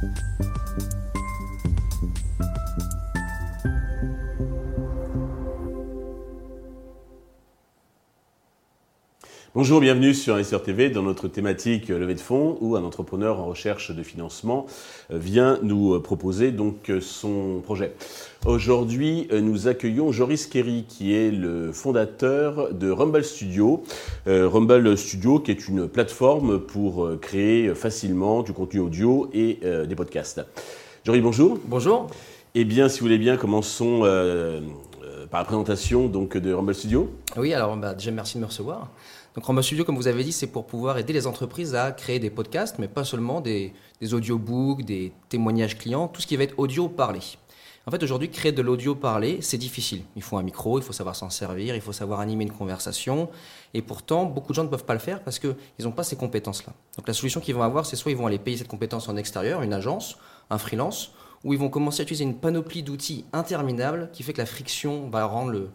Thank you. Bonjour, bienvenue sur Investir TV dans notre thématique euh, levée de fonds où un entrepreneur en recherche de financement euh, vient nous euh, proposer donc son projet. Aujourd'hui, nous accueillons Joris Kerry qui est le fondateur de Rumble Studio. Rumble Studio qui est une plateforme pour créer facilement du contenu audio et des podcasts. Joris, bonjour. Bonjour. Eh bien, si vous voulez bien, commençons par la présentation donc, de Rumble Studio. Oui, alors bah, déjà merci de me recevoir. Donc Rumble Studio, comme vous avez dit, c'est pour pouvoir aider les entreprises à créer des podcasts, mais pas seulement des, audiobooks, des témoignages clients, tout ce qui va être audio parlé. En fait, aujourd'hui, créer de l'audio parlé, c'est difficile. Il faut un micro, il faut savoir s'en servir, il faut savoir animer une conversation. Et pourtant, beaucoup de gens ne peuvent pas le faire parce qu'ils n'ont pas ces compétences-là. Donc la solution qu'ils vont avoir, c'est soit ils vont aller payer cette compétence en extérieur, une agence, un freelance, ou ils vont commencer à utiliser une panoplie d'outils interminables qui fait que la friction va rendre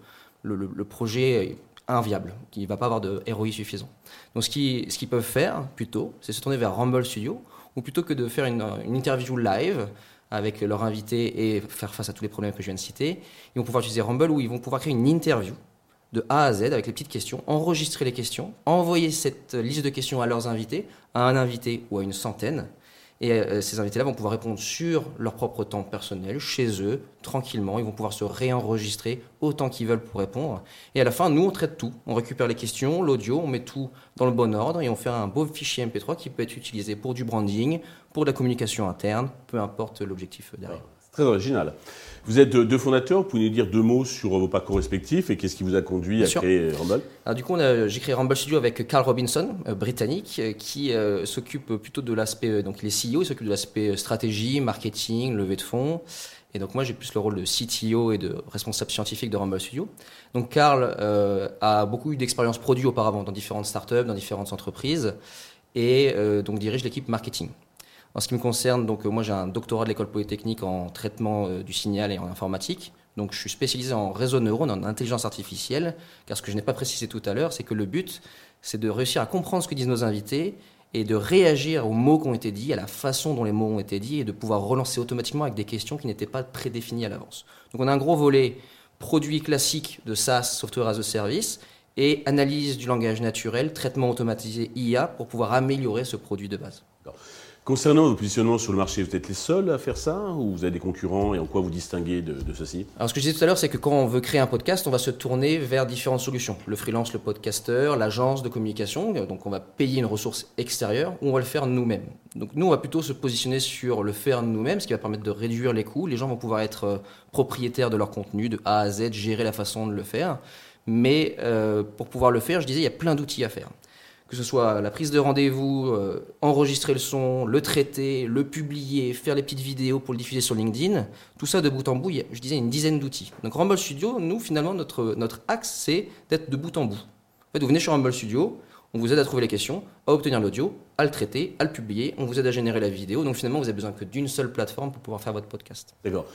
le, projet inviable, qui ne va pas avoir de ROI suffisant. Donc ce qu'ils peuvent faire plutôt, c'est se tourner vers Rumble Studio, ou plutôt que de faire une, interview live avec leur invité et faire face à tous les problèmes que je viens de citer, ils vont pouvoir utiliser Rumble où ils vont pouvoir créer une interview de A à Z avec les petites questions, enregistrer les questions, envoyer cette liste de questions à leurs invités, à un invité ou à une centaine, et euh, ces invités-là vont pouvoir répondre sur leur propre temps personnel, chez eux, tranquillement. Ils vont pouvoir se réenregistrer autant qu'ils veulent pour répondre. Et à la fin, nous, on traite tout. On récupère les questions, l'audio, on met tout dans le bon ordre et on fait un beau fichier MP3 qui peut être utilisé pour du branding, pour de la communication interne, peu importe l'objectif derrière. Très original. Vous êtes deux fondateurs, vous pouvez nous dire deux mots sur vos parcours respectifs et qu'est-ce qui vous a conduit à créer Rumble? Alors, Du coup, j'ai créé Rumble Studio avec Carl Robinson, euh, britannique, euh, qui euh, s'occupe plutôt de l'aspect, donc les CEO, il s'occupe de l'aspect stratégie, marketing, levée de fonds. Et donc moi, j'ai plus le rôle de CTO et de responsable scientifique de Rumble Studio. Donc Carl a beaucoup eu d'expérience produit auparavant dans différentes startups, dans différentes entreprises, et donc dirige l'équipe marketing. En ce qui me concerne, donc euh, moi j'ai un doctorat de l'école polytechnique en traitement euh, du signal et en informatique. Donc je suis spécialisé en réseau neurone, en intelligence artificielle, car ce que je n'ai pas précisé tout à l'heure, c'est que le but, c'est de réussir à comprendre ce que disent nos invités et de réagir aux mots qui ont été dits, à la façon dont les mots ont été dits, et de pouvoir relancer automatiquement avec des questions qui n'étaient pas prédéfinies à l'avance. Donc on a un gros volet produit classique de SaaS, Software as a Service, et analyse du langage naturel, traitement automatisé IA, pour pouvoir améliorer ce produit de base. Concernant votre positionnement sur le marché, vous êtes les seuls à faire ça ou vous avez des concurrents et en quoi vous distinguez de, ceci Alors ce que je disais tout à l'heure, c'est que quand on veut créer un podcast, on va se tourner vers différentes solutions. Le freelance, le podcaster, l'agence de communication, donc on va payer une ressource extérieure ou on va le faire nous-mêmes. Donc nous, on va plutôt se positionner sur le faire nous-mêmes, ce qui va permettre de réduire les coûts. Les gens vont pouvoir être euh, propriétaires de leur contenu de A à Z, gérer la façon de le faire. Mais euh, pour pouvoir le faire, je disais, il y a plein d'outils à faire que ce soit la prise de rendez-vous, euh, enregistrer le son, le traiter, le publier, faire les petites vidéos pour le diffuser sur LinkedIn, tout ça de bout en bout, il y a, je disais, une dizaine d'outils. Donc Rumble Studio, nous, finalement, notre, notre axe, c'est d'être de bout en bout. En fait, vous venez sur Rumble Studio, on vous aide à trouver les questions, à obtenir l'audio, à le traiter, à le publier, on vous aide à générer la vidéo. Donc finalement, vous avez besoin que d'une seule plateforme pour pouvoir faire votre podcast. D'accord.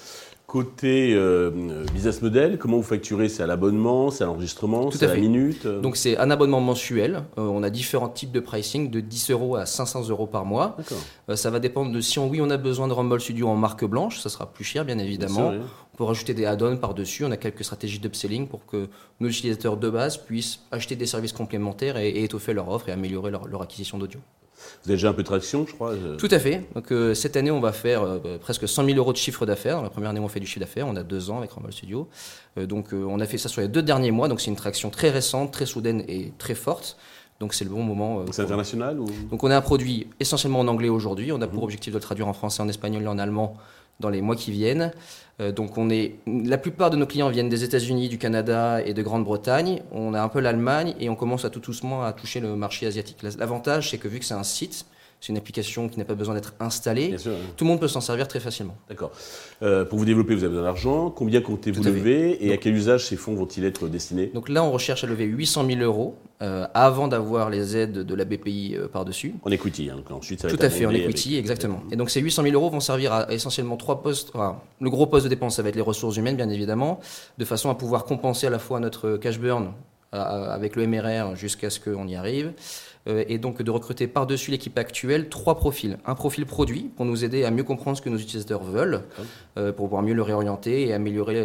Côté euh, business model, comment vous facturez? C'est à l'abonnement, c'est à l'enregistrement, c'est à, la minute? Euh Donc c'est un abonnement mensuel. Euh, on a différents types de pricing, de 10 euros à 500 euros par mois. ça va dépendre de si on, oui on a besoin de Rumble Studio en marque blanche, ça sera plus cher bien évidemment. On peut rajouter des add-ons par-dessus. On a quelques stratégies d'upselling pour que nos utilisateurs de base puissent acheter des services complémentaires et, étoffer leur offre et améliorer leur acquisition d'audio. Vous avez déjà un peu de traction, je crois euh. Tout à fait. Donc, euh, cette année, on va faire euh, presque 100 000 euros de chiffre d'affaires. La première année, on fait du chiffre d'affaires. On a deux ans avec Rumble Studio. donc, on a fait ça sur les deux derniers mois. Donc, c'est une traction très récente, très soudaine et très forte. Donc c'est le bon moment. c'est international ou... Donc on a un produit essentiellement en anglais aujourd'hui. On a pour mhm. objectif de le traduire en français, en espagnol et en allemand dans les mois qui viennent. Euh, donc on est, la plupart de nos clients viennent des États-Unis, du Canada et de Grande-Bretagne. On a un peu l'Allemagne et on commence à tout doucement à toucher le marché asiatique. L'avantage, c'est que vu que c'est un site, c'est une application qui n'a pas besoin d'être installée. Tout le monde peut s'en servir très facilement. D'accord. Euh, pour vous développer, vous avez besoin d'argent. Combien comptez-vous lever et à quel usage ces fonds vont-ils être destinés? Donc là, on recherche à lever 800 000 euros euh, avant d'avoir les aides de la BPI euh, par-dessus. En equity, hein, ensuite ça va Tout à fait, en equity, exactement. Et donc ces 800 000 euros vont servir à essentiellement trois postes. le gros poste de dépense, ça va être les ressources humaines, bien évidemment, de façon à pouvoir compenser à la fois notre cash burn avec le MRR jusqu'à ce qu'on y arrive. et donc de recruter par-dessus l'équipe actuelle trois profils. Un profil produit pour nous aider à mieux comprendre ce que nos utilisateurs veulent, pour pouvoir mieux le réorienter et améliorer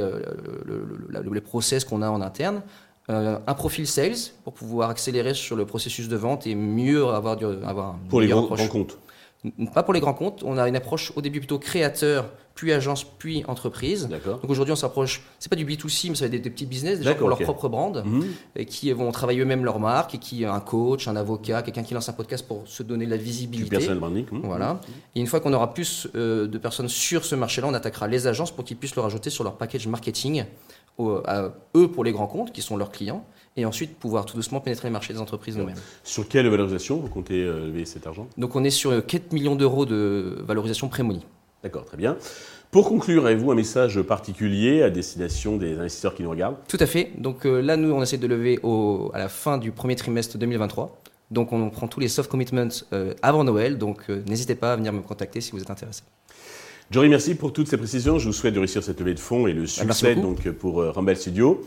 les process qu'on a en interne. un profil sales pour pouvoir accélérer sur le processus de vente et mieux avoir, du, avoir Pour les grands, grands comptes pas pour les grands comptes. On a une approche au début plutôt créateur, puis agence, puis entreprise. Donc aujourd'hui, on s'approche, c'est pas du B2C, mais ça va être des, petits business, des gens qui ont leur propre brand, mhm. et qui vont travailler eux-mêmes leur marque, et qui un coach, un avocat, quelqu'un qui lance un podcast pour se donner de la visibilité. Du branding. Mhm. Voilà. Et une fois qu'on aura plus euh, de personnes sur ce marché-là, on attaquera les agences pour qu'ils puissent le rajouter sur leur package marketing, à eux pour les grands comptes, qui sont leurs clients et ensuite pouvoir tout doucement pénétrer les marchés des entreprises nous-mêmes. Sur quelle valorisation vous comptez euh, lever cet argent? Donc on est sur 4 millions d'euros de valorisation pré-money. D'accord, très bien. Pour conclure, avez-vous un message particulier à destination des investisseurs qui nous regardent? Tout à fait. Donc euh, là, nous, on essaie de lever au, à la fin du premier trimestre 2023. Donc on prend tous les soft commitments euh, avant Noël. Donc n'hésitez pas à venir me contacter si vous êtes intéressé. Jory, merci pour toutes ces précisions. Je vous souhaite de réussir cette levée de fonds et le bah, succès donc, pour Rumble Studio.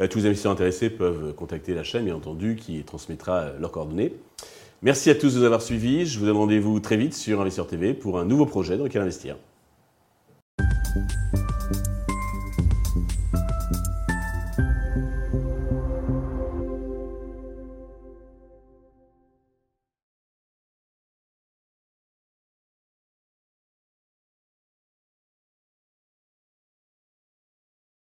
Euh, tous les investisseurs intéressés peuvent contacter la chaîne, bien entendu, qui transmettra euh, leurs coordonnées. Merci à tous de nous avoir suivis. Je vous donne rendez-vous très vite sur Investisseur TV pour un nouveau projet dans lequel investir.